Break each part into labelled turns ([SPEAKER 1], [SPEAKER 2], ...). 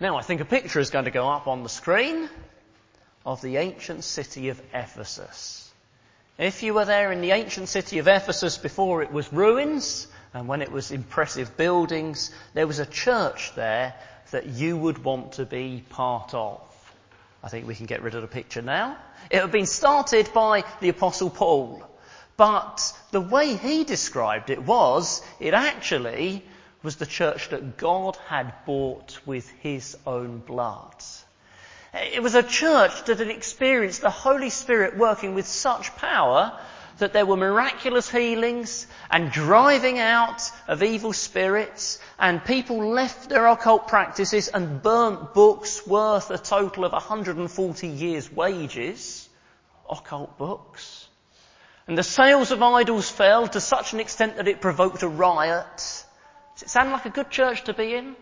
[SPEAKER 1] Now I think a picture is going to go up on the screen of the ancient city of Ephesus. If you were there in the ancient city of Ephesus before it was ruins and when it was impressive buildings, there was a church there that you would want to be part of. I think we can get rid of the picture now. It had been started by the apostle Paul, but the way he described it was, it actually was the church that God had bought with his own blood. It was a church that had experienced the Holy Spirit working with such power that there were miraculous healings and driving out of evil spirits and people left their occult practices and burnt books worth a total of 140 years wages. Occult books. And the sales of idols fell to such an extent that it provoked a riot. Does it sound like a good church to be in?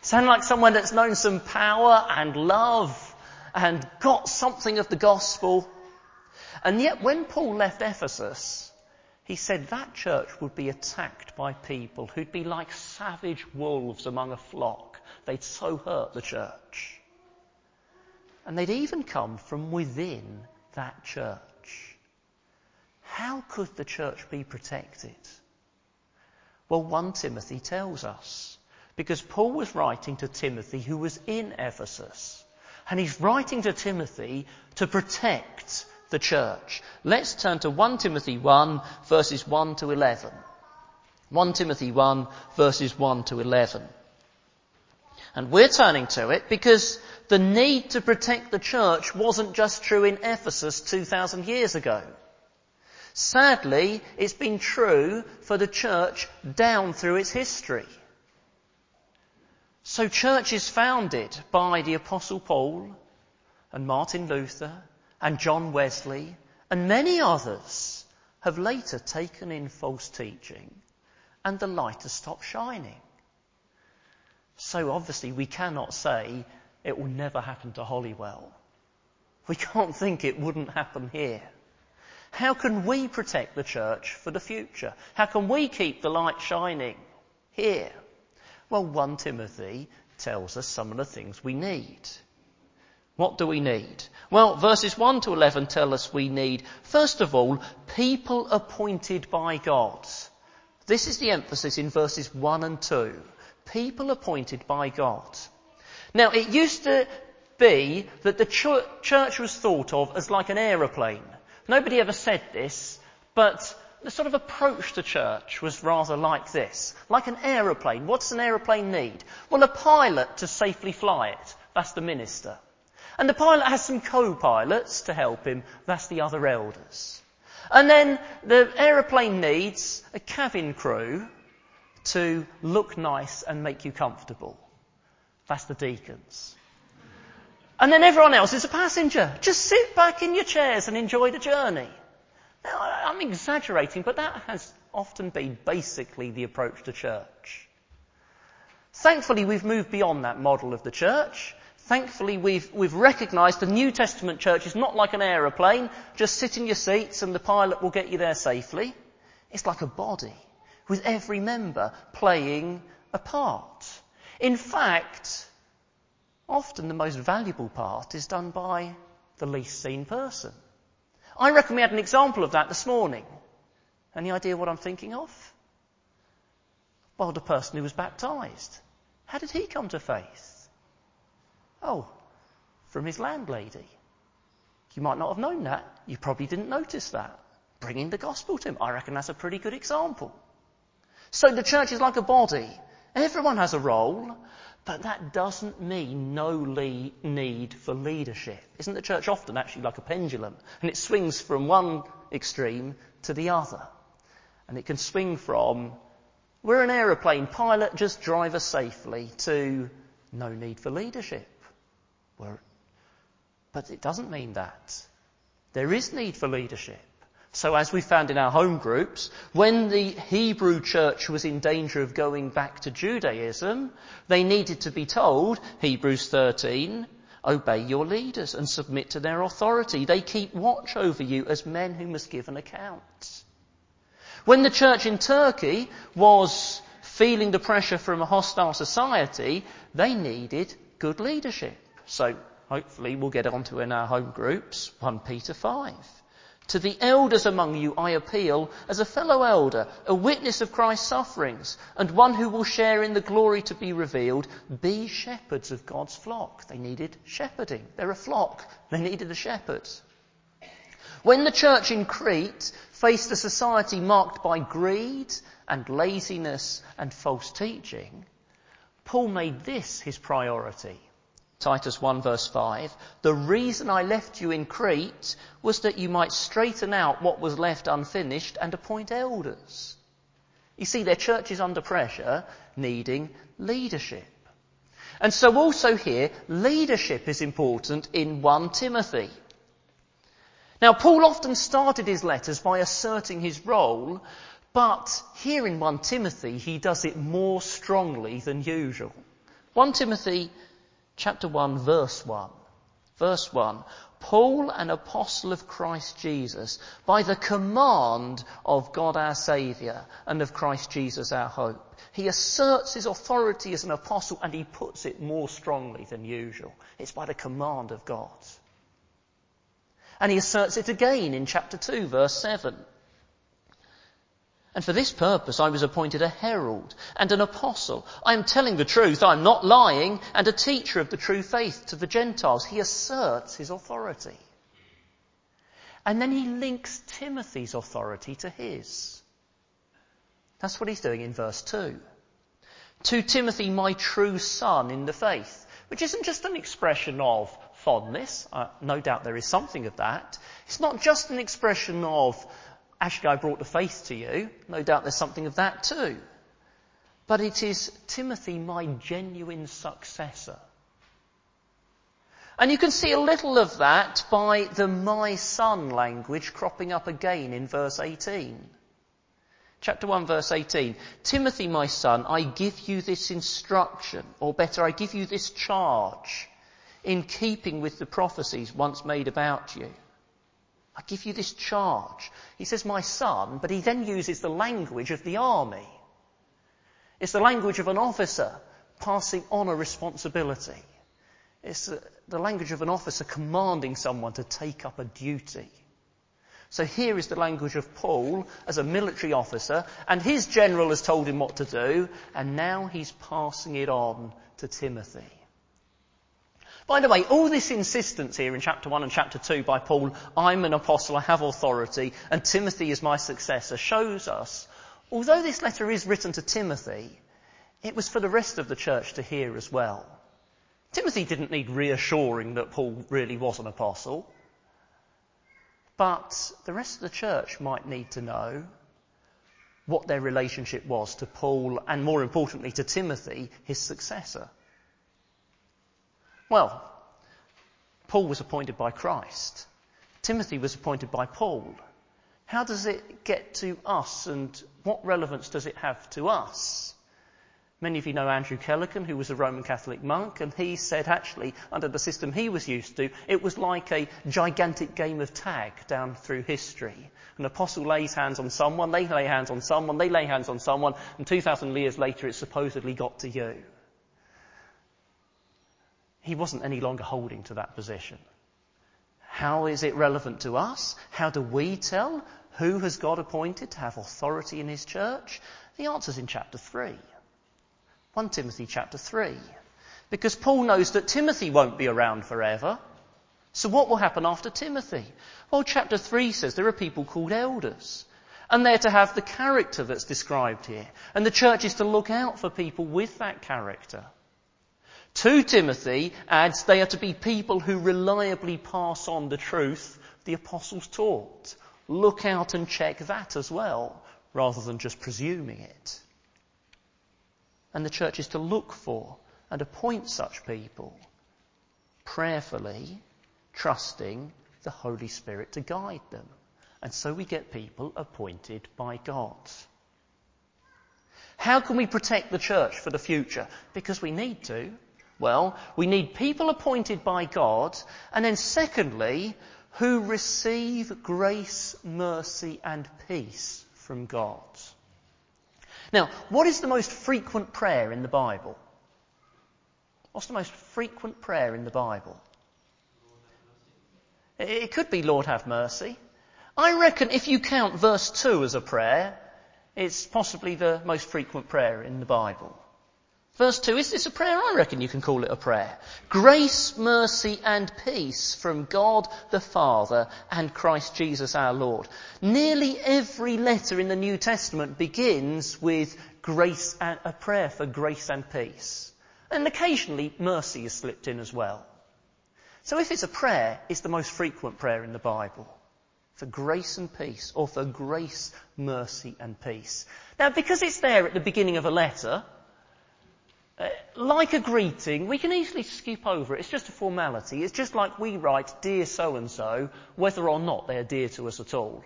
[SPEAKER 1] Sound like someone that's known some power and love and got something of the gospel. And yet when Paul left Ephesus, he said that church would be attacked by people who'd be like savage wolves among a flock. They'd so hurt the church. And they'd even come from within that church. How could the church be protected? Well, 1 Timothy tells us. Because Paul was writing to Timothy who was in Ephesus. And he's writing to Timothy to protect the church. Let's turn to 1 Timothy 1 verses 1 to 11. 1 Timothy 1 verses 1 to 11. And we're turning to it because the need to protect the church wasn't just true in Ephesus 2,000 years ago. Sadly, it's been true for the church down through its history. So churches founded by the apostle Paul and Martin Luther and John Wesley and many others have later taken in false teaching and the light has stopped shining. So obviously we cannot say it will never happen to Holywell. We can't think it wouldn't happen here. How can we protect the church for the future? How can we keep the light shining here? Well, 1 Timothy tells us some of the things we need. What do we need? Well, verses 1 to 11 tell us we need, first of all, people appointed by God. This is the emphasis in verses 1 and 2. People appointed by God. Now, it used to be that the church was thought of as like an aeroplane. Nobody ever said this, but the sort of approach to church was rather like this. Like an aeroplane. What does an aeroplane need? Well, a pilot to safely fly it. That's the minister. And the pilot has some co-pilots to help him. That's the other elders. And then the aeroplane needs a cabin crew to look nice and make you comfortable. That's the deacons. And then everyone else is a passenger. Just sit back in your chairs and enjoy the journey. Now, I'm exaggerating, but that has often been basically the approach to church. Thankfully, we've moved beyond that model of the church. Thankfully, we've, we've recognized the New Testament church is not like an aeroplane. Just sit in your seats and the pilot will get you there safely. It's like a body with every member playing a part. In fact, often the most valuable part is done by the least seen person. I reckon we had an example of that this morning. Any idea what I'm thinking of? Well, the person who was baptized. How did he come to faith? Oh, from his landlady. You might not have known that. You probably didn't notice that. Bringing the gospel to him. I reckon that's a pretty good example. So the church is like a body. Everyone has a role. But that doesn't mean no le- need for leadership. Isn't the church often actually like a pendulum? And it swings from one extreme to the other. And it can swing from, we're an aeroplane, pilot, just drive us safely, to no need for leadership. We're, but it doesn't mean that. There is need for leadership. So as we found in our home groups, when the Hebrew church was in danger of going back to Judaism, they needed to be told, Hebrews 13, obey your leaders and submit to their authority. They keep watch over you as men who must give an account. When the church in Turkey was feeling the pressure from a hostile society, they needed good leadership. So hopefully we'll get onto in our home groups 1 Peter 5. To the elders among you I appeal as a fellow elder, a witness of Christ's sufferings, and one who will share in the glory to be revealed. Be shepherds of God's flock. They needed shepherding. They're a flock. They needed a shepherd. When the church in Crete faced a society marked by greed and laziness and false teaching, Paul made this his priority. Titus 1 verse 5, the reason I left you in Crete was that you might straighten out what was left unfinished and appoint elders. You see, their church is under pressure, needing leadership. And so also here, leadership is important in 1 Timothy. Now, Paul often started his letters by asserting his role, but here in 1 Timothy, he does it more strongly than usual. 1 Timothy chapter 1 verse 1. Verse 1. Paul, an apostle of Christ Jesus, by the command of God our Saviour and of Christ Jesus our hope. He asserts his authority as an apostle and he puts it more strongly than usual. It's by the command of God. And he asserts it again in chapter 2 verse 7. And for this purpose I was appointed a herald and an apostle. I am telling the truth, I am not lying, and a teacher of the true faith to the Gentiles. He asserts his authority. And then he links Timothy's authority to his. That's what he's doing in verse 2. To Timothy, my true son in the faith, which isn't just an expression of fondness. Uh, no doubt there is something of that. It's not just an expression of Actually, I brought the faith to you. No doubt there's something of that too. But it is Timothy, my genuine successor. And you can see a little of that by the my son language cropping up again in verse 18. Chapter 1 verse 18. Timothy, my son, I give you this instruction, or better, I give you this charge in keeping with the prophecies once made about you. I give you this charge. He says, my son, but he then uses the language of the army. It's the language of an officer passing on a responsibility. It's the language of an officer commanding someone to take up a duty. So here is the language of Paul as a military officer, and his general has told him what to do, and now he's passing it on to Timothy. By the way, all this insistence here in chapter 1 and chapter 2 by Paul, I'm an apostle, I have authority, and Timothy is my successor, shows us, although this letter is written to Timothy, it was for the rest of the church to hear as well. Timothy didn't need reassuring that Paul really was an apostle, but the rest of the church might need to know what their relationship was to Paul and more importantly to Timothy, his successor. Well, Paul was appointed by Christ. Timothy was appointed by Paul. How does it get to us and what relevance does it have to us? Many of you know Andrew Kellican, who was a Roman Catholic monk, and he said actually, under the system he was used to, it was like a gigantic game of tag down through history. An apostle lays hands on someone, they lay hands on someone, they lay hands on someone, and 2,000 years later it supposedly got to you he wasn't any longer holding to that position. How is it relevant to us? How do we tell who has God appointed to have authority in his church? The answer's in chapter 3. 1 Timothy chapter 3. Because Paul knows that Timothy won't be around forever. So what will happen after Timothy? Well, chapter 3 says there are people called elders. And they're to have the character that's described here. And the church is to look out for people with that character. 2 Timothy adds they are to be people who reliably pass on the truth the apostles taught. Look out and check that as well, rather than just presuming it. And the church is to look for and appoint such people, prayerfully trusting the Holy Spirit to guide them. And so we get people appointed by God. How can we protect the church for the future? Because we need to. Well, we need people appointed by God, and then secondly, who receive grace, mercy, and peace from God. Now, what is the most frequent prayer in the Bible? What's the most frequent prayer in the Bible? It could be, Lord have mercy. I reckon if you count verse 2 as a prayer, it's possibly the most frequent prayer in the Bible. Verse 2, is this a prayer? I reckon you can call it a prayer. Grace, mercy and peace from God the Father and Christ Jesus our Lord. Nearly every letter in the New Testament begins with grace and a prayer for grace and peace. And occasionally mercy is slipped in as well. So if it's a prayer, it's the most frequent prayer in the Bible. For grace and peace, or for grace, mercy and peace. Now because it's there at the beginning of a letter, uh, like a greeting, we can easily skip over it. It's just a formality. It's just like we write, dear so and so, whether or not they're dear to us at all.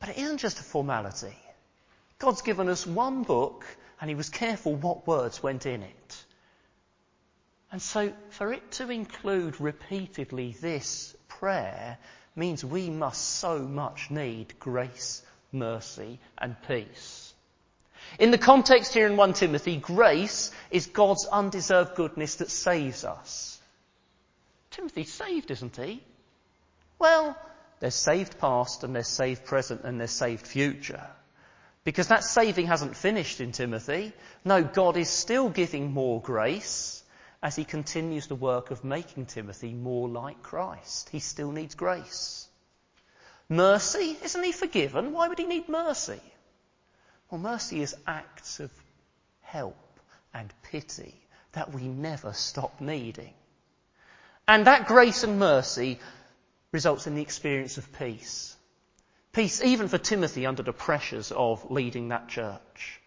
[SPEAKER 1] But it isn't just a formality. God's given us one book and he was careful what words went in it. And so for it to include repeatedly this prayer means we must so much need grace, mercy and peace. In the context here in 1 Timothy, grace is God's undeserved goodness that saves us. Timothy's saved, isn't he? Well, they're saved past and they're saved present and they're saved future. Because that saving hasn't finished in Timothy. No, God is still giving more grace as he continues the work of making Timothy more like Christ. He still needs grace. Mercy, isn't he forgiven? Why would he need mercy? Well, mercy is acts of help and pity that we never stop needing. And that grace and mercy results in the experience of peace. Peace even for Timothy under the pressures of leading that church.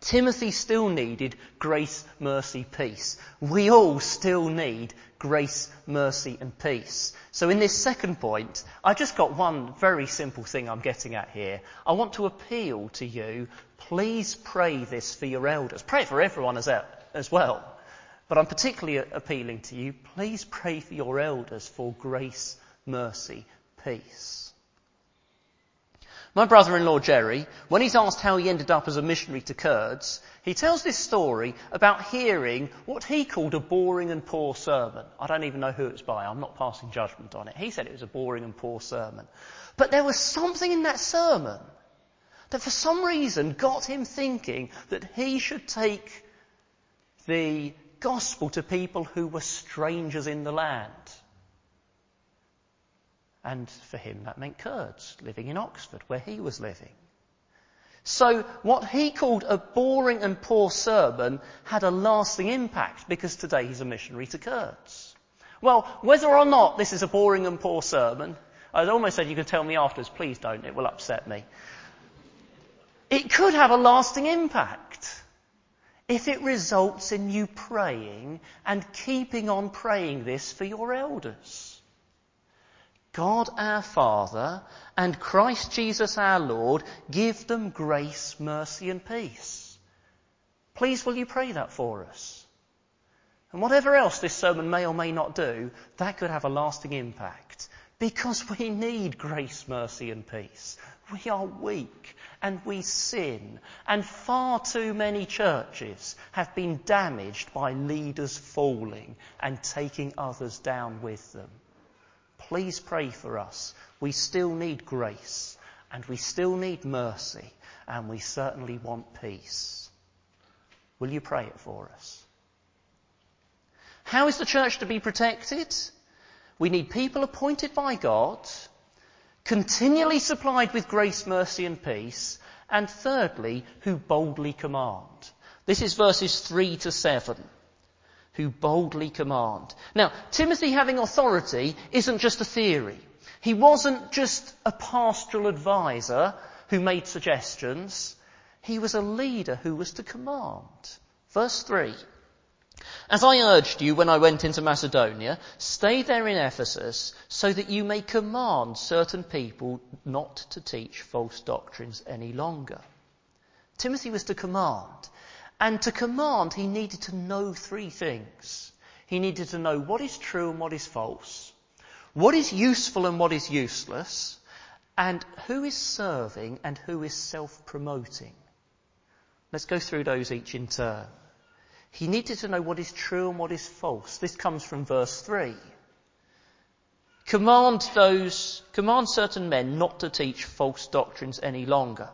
[SPEAKER 1] Timothy still needed grace, mercy, peace. We all still need grace, mercy and peace. So in this second point, I've just got one very simple thing I'm getting at here. I want to appeal to you, please pray this for your elders. Pray for everyone as, as well. But I'm particularly appealing to you, please pray for your elders for grace, mercy, peace. My brother-in-law Jerry, when he's asked how he ended up as a missionary to Kurds, he tells this story about hearing what he called a boring and poor sermon. I don't even know who it's by. I'm not passing judgment on it. He said it was a boring and poor sermon. But there was something in that sermon that for some reason got him thinking that he should take the gospel to people who were strangers in the land. And for him, that meant Kurds living in Oxford, where he was living. So what he called a boring and poor sermon had a lasting impact because today he's a missionary to Kurds. Well, whether or not this is a boring and poor sermon, I almost said you can tell me afterwards, please don't, it will upset me. It could have a lasting impact if it results in you praying and keeping on praying this for your elders. God our Father and Christ Jesus our Lord give them grace, mercy and peace. Please will you pray that for us? And whatever else this sermon may or may not do, that could have a lasting impact. Because we need grace, mercy and peace. We are weak and we sin. And far too many churches have been damaged by leaders falling and taking others down with them. Please pray for us. We still need grace and we still need mercy and we certainly want peace. Will you pray it for us? How is the church to be protected? We need people appointed by God, continually supplied with grace, mercy and peace, and thirdly, who boldly command. This is verses 3 to 7 who boldly command. Now, Timothy having authority isn't just a theory. He wasn't just a pastoral advisor who made suggestions. He was a leader who was to command. Verse 3. As I urged you when I went into Macedonia, stay there in Ephesus so that you may command certain people not to teach false doctrines any longer. Timothy was to command. And to command, he needed to know three things. He needed to know what is true and what is false, what is useful and what is useless, and who is serving and who is self-promoting. Let's go through those each in turn. He needed to know what is true and what is false. This comes from verse 3. Command those, command certain men not to teach false doctrines any longer.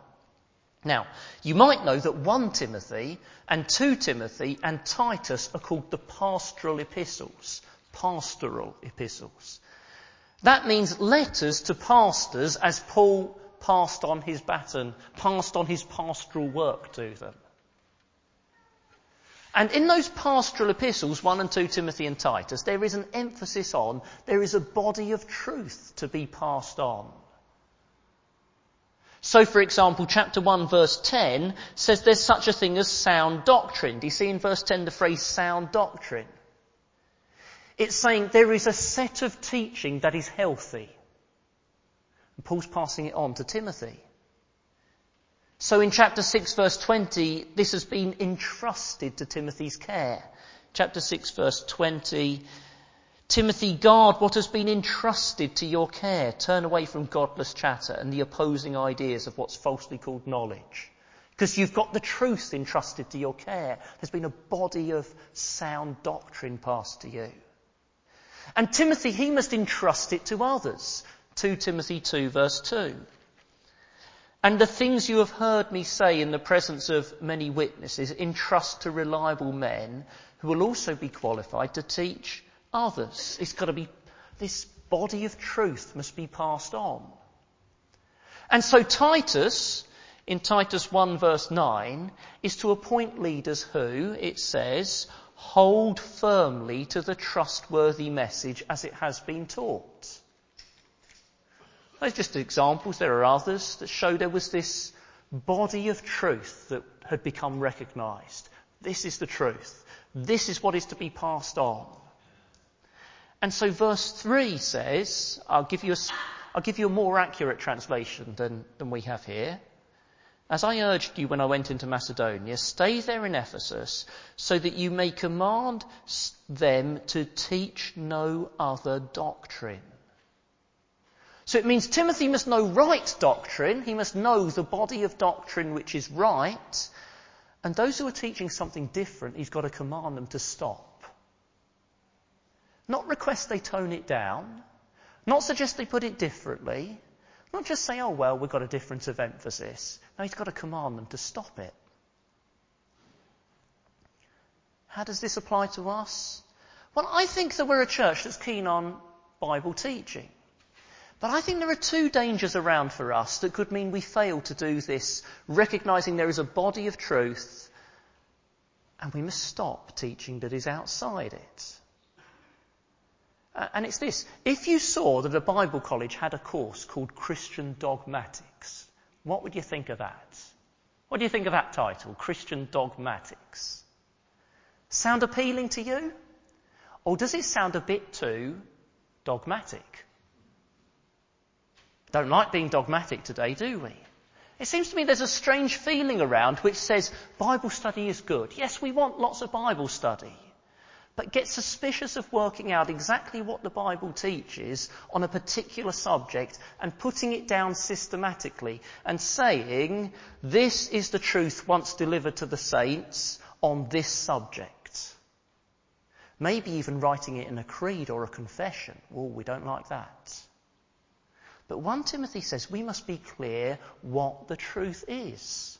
[SPEAKER 1] Now, you might know that 1 Timothy and 2 Timothy and Titus are called the pastoral epistles. Pastoral epistles. That means letters to pastors as Paul passed on his baton, passed on his pastoral work to them. And in those pastoral epistles, 1 and 2 Timothy and Titus, there is an emphasis on, there is a body of truth to be passed on. So, for example, chapter 1 verse 10 says there's such a thing as sound doctrine. Do you see in verse 10 the phrase sound doctrine? It's saying there is a set of teaching that is healthy. And Paul's passing it on to Timothy. So in chapter 6 verse 20, this has been entrusted to Timothy's care. Chapter 6 verse 20, Timothy, guard what has been entrusted to your care. Turn away from godless chatter and the opposing ideas of what's falsely called knowledge. Because you've got the truth entrusted to your care. There's been a body of sound doctrine passed to you. And Timothy, he must entrust it to others. 2 Timothy 2 verse 2. And the things you have heard me say in the presence of many witnesses, entrust to reliable men who will also be qualified to teach others. It's got to be, this body of truth must be passed on. And so Titus, in Titus 1 verse 9, is to appoint leaders who, it says, hold firmly to the trustworthy message as it has been taught. Those are just examples. There are others that show there was this body of truth that had become recognized. This is the truth. This is what is to be passed on. And so verse 3 says, I'll give you a, I'll give you a more accurate translation than, than we have here. As I urged you when I went into Macedonia, stay there in Ephesus so that you may command them to teach no other doctrine. So it means Timothy must know right doctrine. He must know the body of doctrine which is right. And those who are teaching something different, he's got to command them to stop. Not request they tone it down. Not suggest they put it differently. Not just say, oh well, we've got a difference of emphasis. No, he's got to command them to stop it. How does this apply to us? Well, I think that we're a church that's keen on Bible teaching. But I think there are two dangers around for us that could mean we fail to do this, recognizing there is a body of truth and we must stop teaching that is outside it. Uh, and it's this. If you saw that a Bible college had a course called Christian Dogmatics, what would you think of that? What do you think of that title? Christian Dogmatics. Sound appealing to you? Or does it sound a bit too dogmatic? Don't like being dogmatic today, do we? It seems to me there's a strange feeling around which says Bible study is good. Yes, we want lots of Bible study but get suspicious of working out exactly what the Bible teaches on a particular subject and putting it down systematically and saying, this is the truth once delivered to the saints on this subject. Maybe even writing it in a creed or a confession. Well, we don't like that. But 1 Timothy says we must be clear what the truth is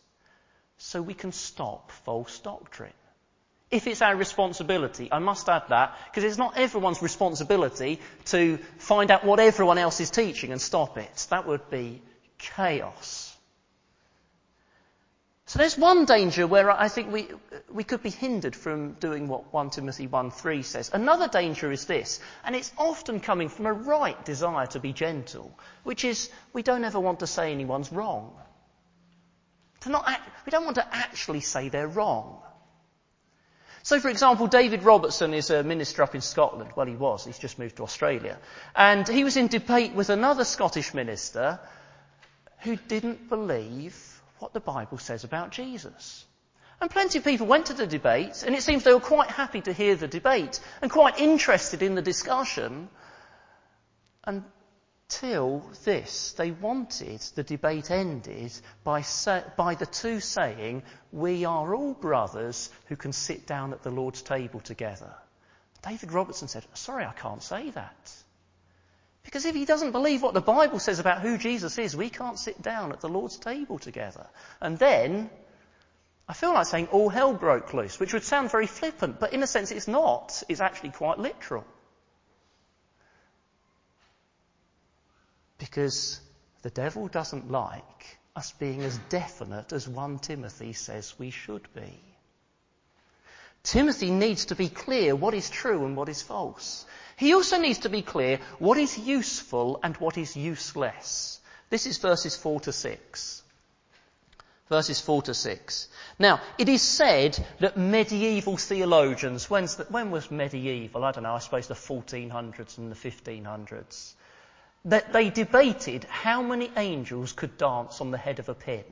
[SPEAKER 1] so we can stop false doctrine. If it's our responsibility, I must add that, because it's not everyone's responsibility to find out what everyone else is teaching and stop it. That would be chaos. So there's one danger where I think we, we could be hindered from doing what 1 Timothy 1.3 says. Another danger is this, and it's often coming from a right desire to be gentle, which is we don't ever want to say anyone's wrong. To not act, we don't want to actually say they're wrong. So, for example, David Robertson is a minister up in Scotland. Well, he was. He's just moved to Australia. And he was in debate with another Scottish minister who didn't believe what the Bible says about Jesus. And plenty of people went to the debate, and it seems they were quite happy to hear the debate and quite interested in the discussion. And till this. They wanted the debate ended by, by the two saying, We are all brothers who can sit down at the Lord's table together. David Robertson said, Sorry, I can't say that. Because if he doesn't believe what the Bible says about who Jesus is, we can't sit down at the Lord's table together. And then, I feel like saying all hell broke loose, which would sound very flippant, but in a sense it's not. It's actually quite literal. Because the devil doesn't like us being as definite as 1 Timothy says we should be. Timothy needs to be clear what is true and what is false. He also needs to be clear what is useful and what is useless. This is verses 4 to 6. Verses 4 to 6. Now, it is said that medieval theologians, the, when was medieval? I don't know, I suppose the 1400s and the 1500s that they debated how many angels could dance on the head of a pin.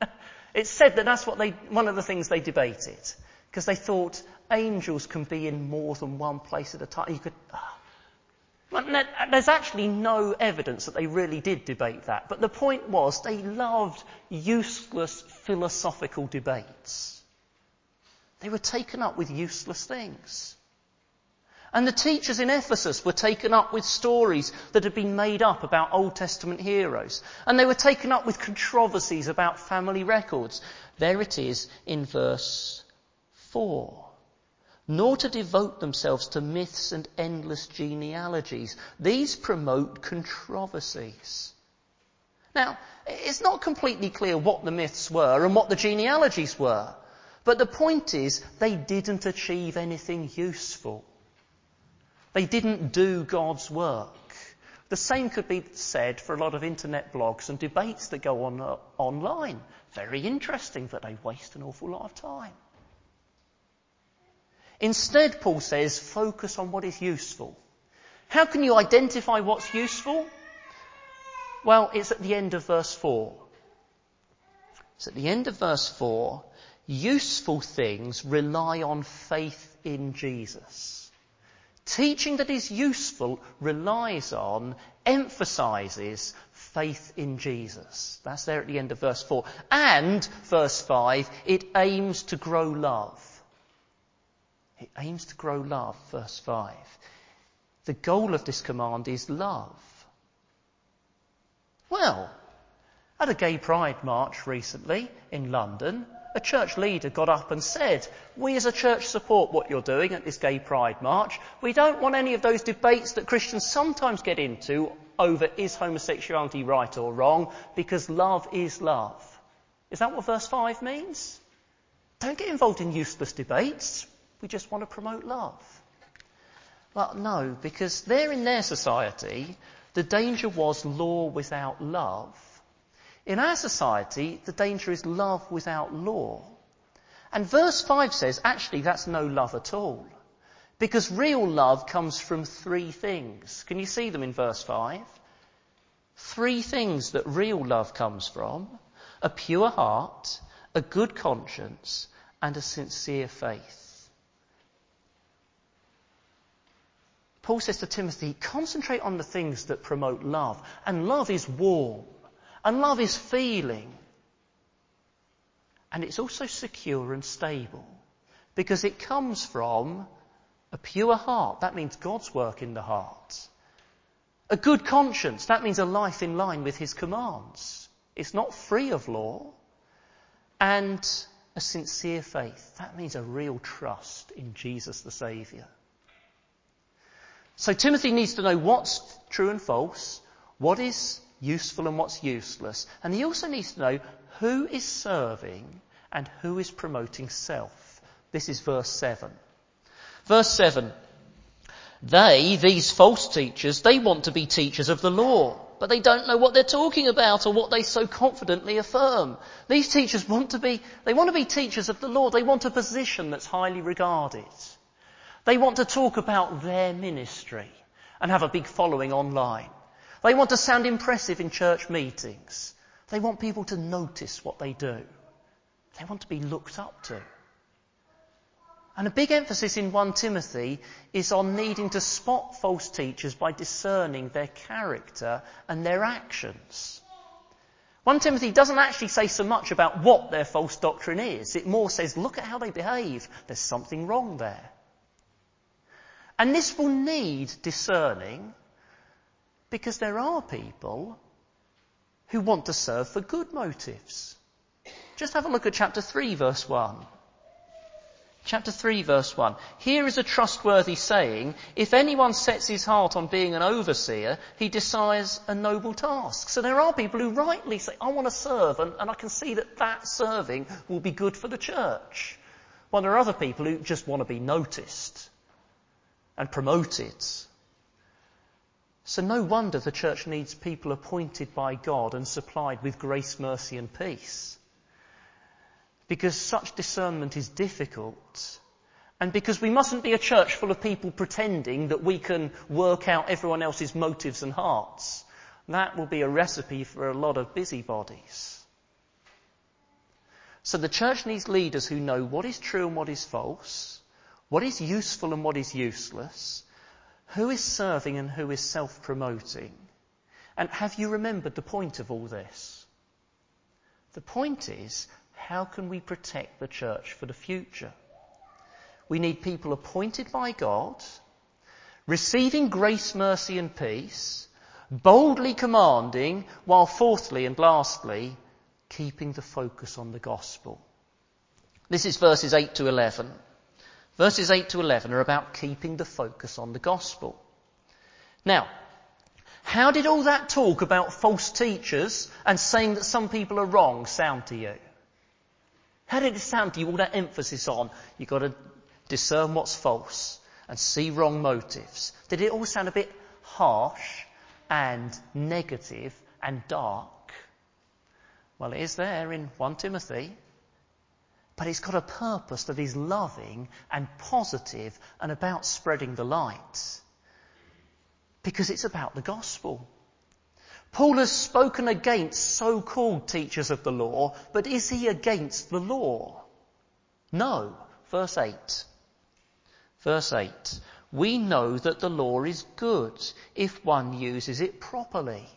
[SPEAKER 1] it's said that that's what they, one of the things they debated. Because they thought angels can be in more than one place at a time. You could, oh. There's actually no evidence that they really did debate that. But the point was they loved useless philosophical debates. They were taken up with useless things. And the teachers in Ephesus were taken up with stories that had been made up about Old Testament heroes. And they were taken up with controversies about family records. There it is in verse 4. Nor to devote themselves to myths and endless genealogies. These promote controversies. Now, it's not completely clear what the myths were and what the genealogies were. But the point is, they didn't achieve anything useful. They didn't do God's work. The same could be said for a lot of internet blogs and debates that go on uh, online. Very interesting, but they waste an awful lot of time. Instead, Paul says, focus on what is useful. How can you identify what's useful? Well, it's at the end of verse 4. It's at the end of verse 4. Useful things rely on faith in Jesus. Teaching that is useful relies on, emphasizes faith in Jesus. That's there at the end of verse 4. And, verse 5, it aims to grow love. It aims to grow love, verse 5. The goal of this command is love. Well, at a gay pride march recently in London, a church leader got up and said, we as a church support what you're doing at this gay pride march. We don't want any of those debates that Christians sometimes get into over is homosexuality right or wrong because love is love. Is that what verse 5 means? Don't get involved in useless debates. We just want to promote love. Well, no, because there in their society, the danger was law without love in our society, the danger is love without law. And verse 5 says, actually, that's no love at all. Because real love comes from three things. Can you see them in verse 5? Three things that real love comes from a pure heart, a good conscience, and a sincere faith. Paul says to Timothy, concentrate on the things that promote love. And love is warm. And love is feeling. And it's also secure and stable because it comes from a pure heart. That means God's work in the heart. A good conscience. That means a life in line with His commands. It's not free of law. And a sincere faith. That means a real trust in Jesus the Saviour. So Timothy needs to know what's true and false, what is useful and what's useless. And he also needs to know who is serving and who is promoting self. This is verse 7. Verse 7. They, these false teachers, they want to be teachers of the law, but they don't know what they're talking about or what they so confidently affirm. These teachers want to be, they want to be teachers of the law. They want a position that's highly regarded. They want to talk about their ministry and have a big following online. They want to sound impressive in church meetings. They want people to notice what they do. They want to be looked up to. And a big emphasis in 1 Timothy is on needing to spot false teachers by discerning their character and their actions. 1 Timothy doesn't actually say so much about what their false doctrine is. It more says, look at how they behave. There's something wrong there. And this will need discerning because there are people who want to serve for good motives. Just have a look at chapter 3 verse 1. Chapter 3 verse 1. Here is a trustworthy saying, if anyone sets his heart on being an overseer, he desires a noble task. So there are people who rightly say, I want to serve, and, and I can see that that serving will be good for the church. While there are other people who just want to be noticed and promoted. So no wonder the church needs people appointed by God and supplied with grace, mercy and peace because such discernment is difficult. And because we mustn't be a church full of people pretending that we can work out everyone else's motives and hearts. That will be a recipe for a lot of busybodies. So the church needs leaders who know what is true and what is false, what is useful and what is useless, who is serving and who is self-promoting. And have you remembered the point of all this? The point is how can we protect the church for the future? We need people appointed by God, receiving grace, mercy and peace, boldly commanding, while fourthly and lastly, keeping the focus on the gospel. This is verses 8 to 11. Verses 8 to 11 are about keeping the focus on the gospel. Now, how did all that talk about false teachers and saying that some people are wrong sound to you? How did it sound to you? All that emphasis on you've got to discern what's false and see wrong motives. Did it all sound a bit harsh and negative and dark? Well, it is there in 1 Timothy. But it's got a purpose that is loving and positive and about spreading the light. Because it's about the gospel. Paul has spoken against so-called teachers of the law, but is he against the law? No. Verse 8. Verse 8. We know that the law is good if one uses it properly.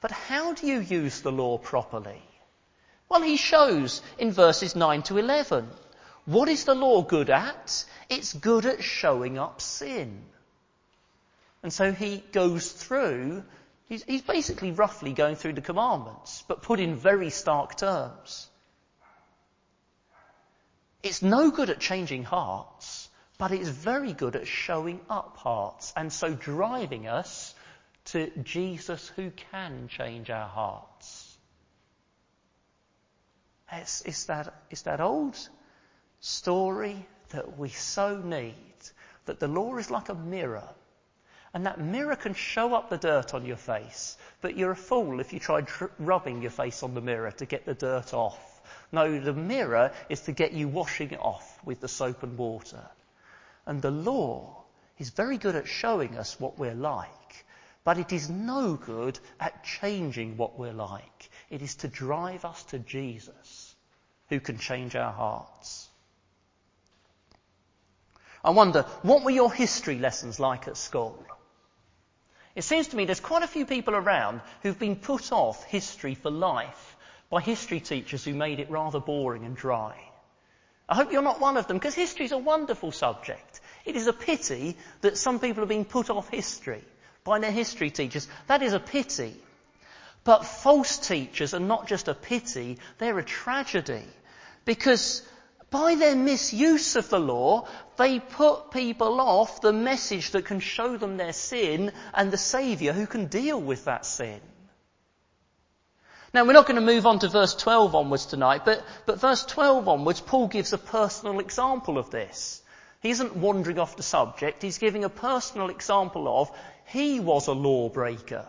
[SPEAKER 1] But how do you use the law properly? Well, he shows in verses 9 to 11. What is the law good at? It's good at showing up sin. And so he goes through He's, he's basically roughly going through the commandments, but put in very stark terms. It's no good at changing hearts, but it's very good at showing up hearts and so driving us to Jesus who can change our hearts. It's, it's, that, it's that old story that we so need that the law is like a mirror and that mirror can show up the dirt on your face, but you're a fool if you try dr- rubbing your face on the mirror to get the dirt off. No, the mirror is to get you washing it off with the soap and water. And the law is very good at showing us what we're like, but it is no good at changing what we're like. It is to drive us to Jesus, who can change our hearts. I wonder, what were your history lessons like at school? It seems to me there's quite a few people around who've been put off history for life by history teachers who made it rather boring and dry. I hope you're not one of them because history is a wonderful subject. It is a pity that some people have been put off history by their history teachers. That is a pity. But false teachers are not just a pity, they're a tragedy. Because by their misuse of the law, they put people off the message that can show them their sin and the Saviour who can deal with that sin. Now we're not going to move on to verse 12 onwards tonight, but, but verse 12 onwards, Paul gives a personal example of this. He isn't wandering off the subject, he's giving a personal example of he was a lawbreaker.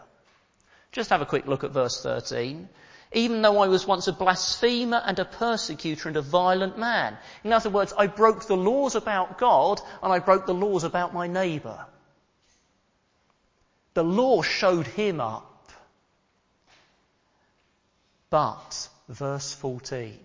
[SPEAKER 1] Just have a quick look at verse 13 even though I was once a blasphemer and a persecutor and a violent man. In other words, I broke the laws about God and I broke the laws about my neighbour. The law showed him up. But, verse 14,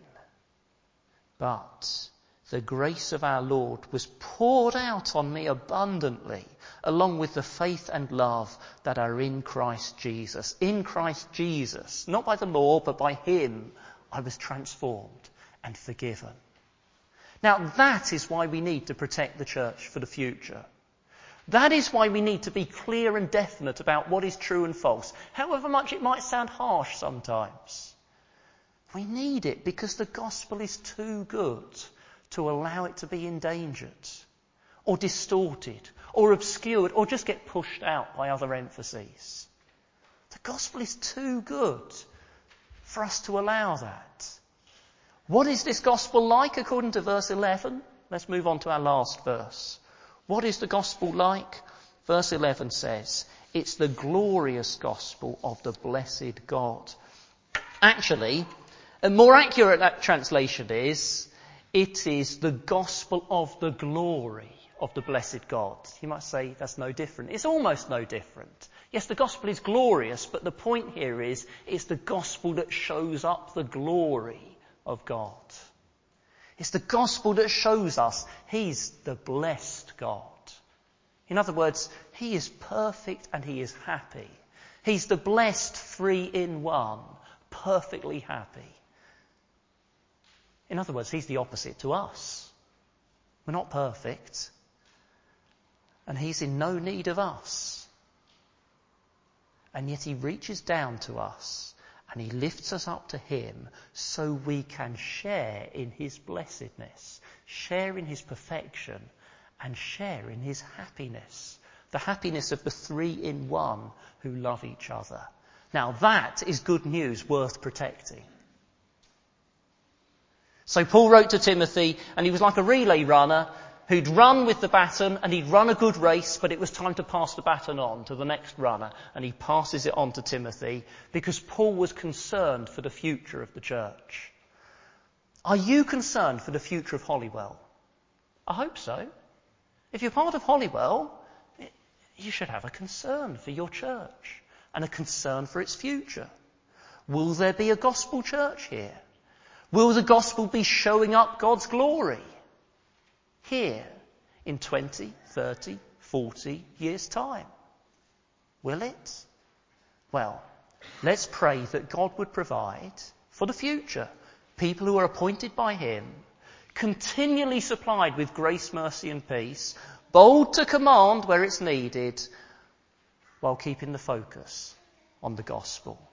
[SPEAKER 1] but the grace of our Lord was poured out on me abundantly, along with the faith and love that are in Christ Jesus. In Christ Jesus, not by the law, but by Him, I was transformed and forgiven. Now that is why we need to protect the church for the future. That is why we need to be clear and definite about what is true and false, however much it might sound harsh sometimes. We need it because the gospel is too good to allow it to be endangered or distorted or obscured or just get pushed out by other emphases. The gospel is too good for us to allow that. What is this gospel like according to verse 11? Let's move on to our last verse. What is the gospel like? Verse 11 says, it's the glorious gospel of the blessed God. Actually, a more accurate translation is, it is the gospel of the glory of the blessed God. You might say that's no different. It's almost no different. Yes, the gospel is glorious, but the point here is it's the gospel that shows up the glory of God. It's the gospel that shows us He's the blessed God. In other words, He is perfect and He is happy. He's the blessed three in one, perfectly happy. In other words, he's the opposite to us. We're not perfect. And he's in no need of us. And yet he reaches down to us and he lifts us up to him so we can share in his blessedness, share in his perfection, and share in his happiness. The happiness of the three in one who love each other. Now that is good news worth protecting. So Paul wrote to Timothy, and he was like a relay runner who'd run with the baton and he'd run a good race, but it was time to pass the baton on to the next runner, and he passes it on to Timothy because Paul was concerned for the future of the church. Are you concerned for the future of Hollywell? I hope so. If you're part of Hollywell, you should have a concern for your church and a concern for its future. Will there be a gospel church here? Will the gospel be showing up God's glory here in 20, 30, 40 years time? Will it? Well, let's pray that God would provide for the future people who are appointed by Him, continually supplied with grace, mercy and peace, bold to command where it's needed, while keeping the focus on the gospel.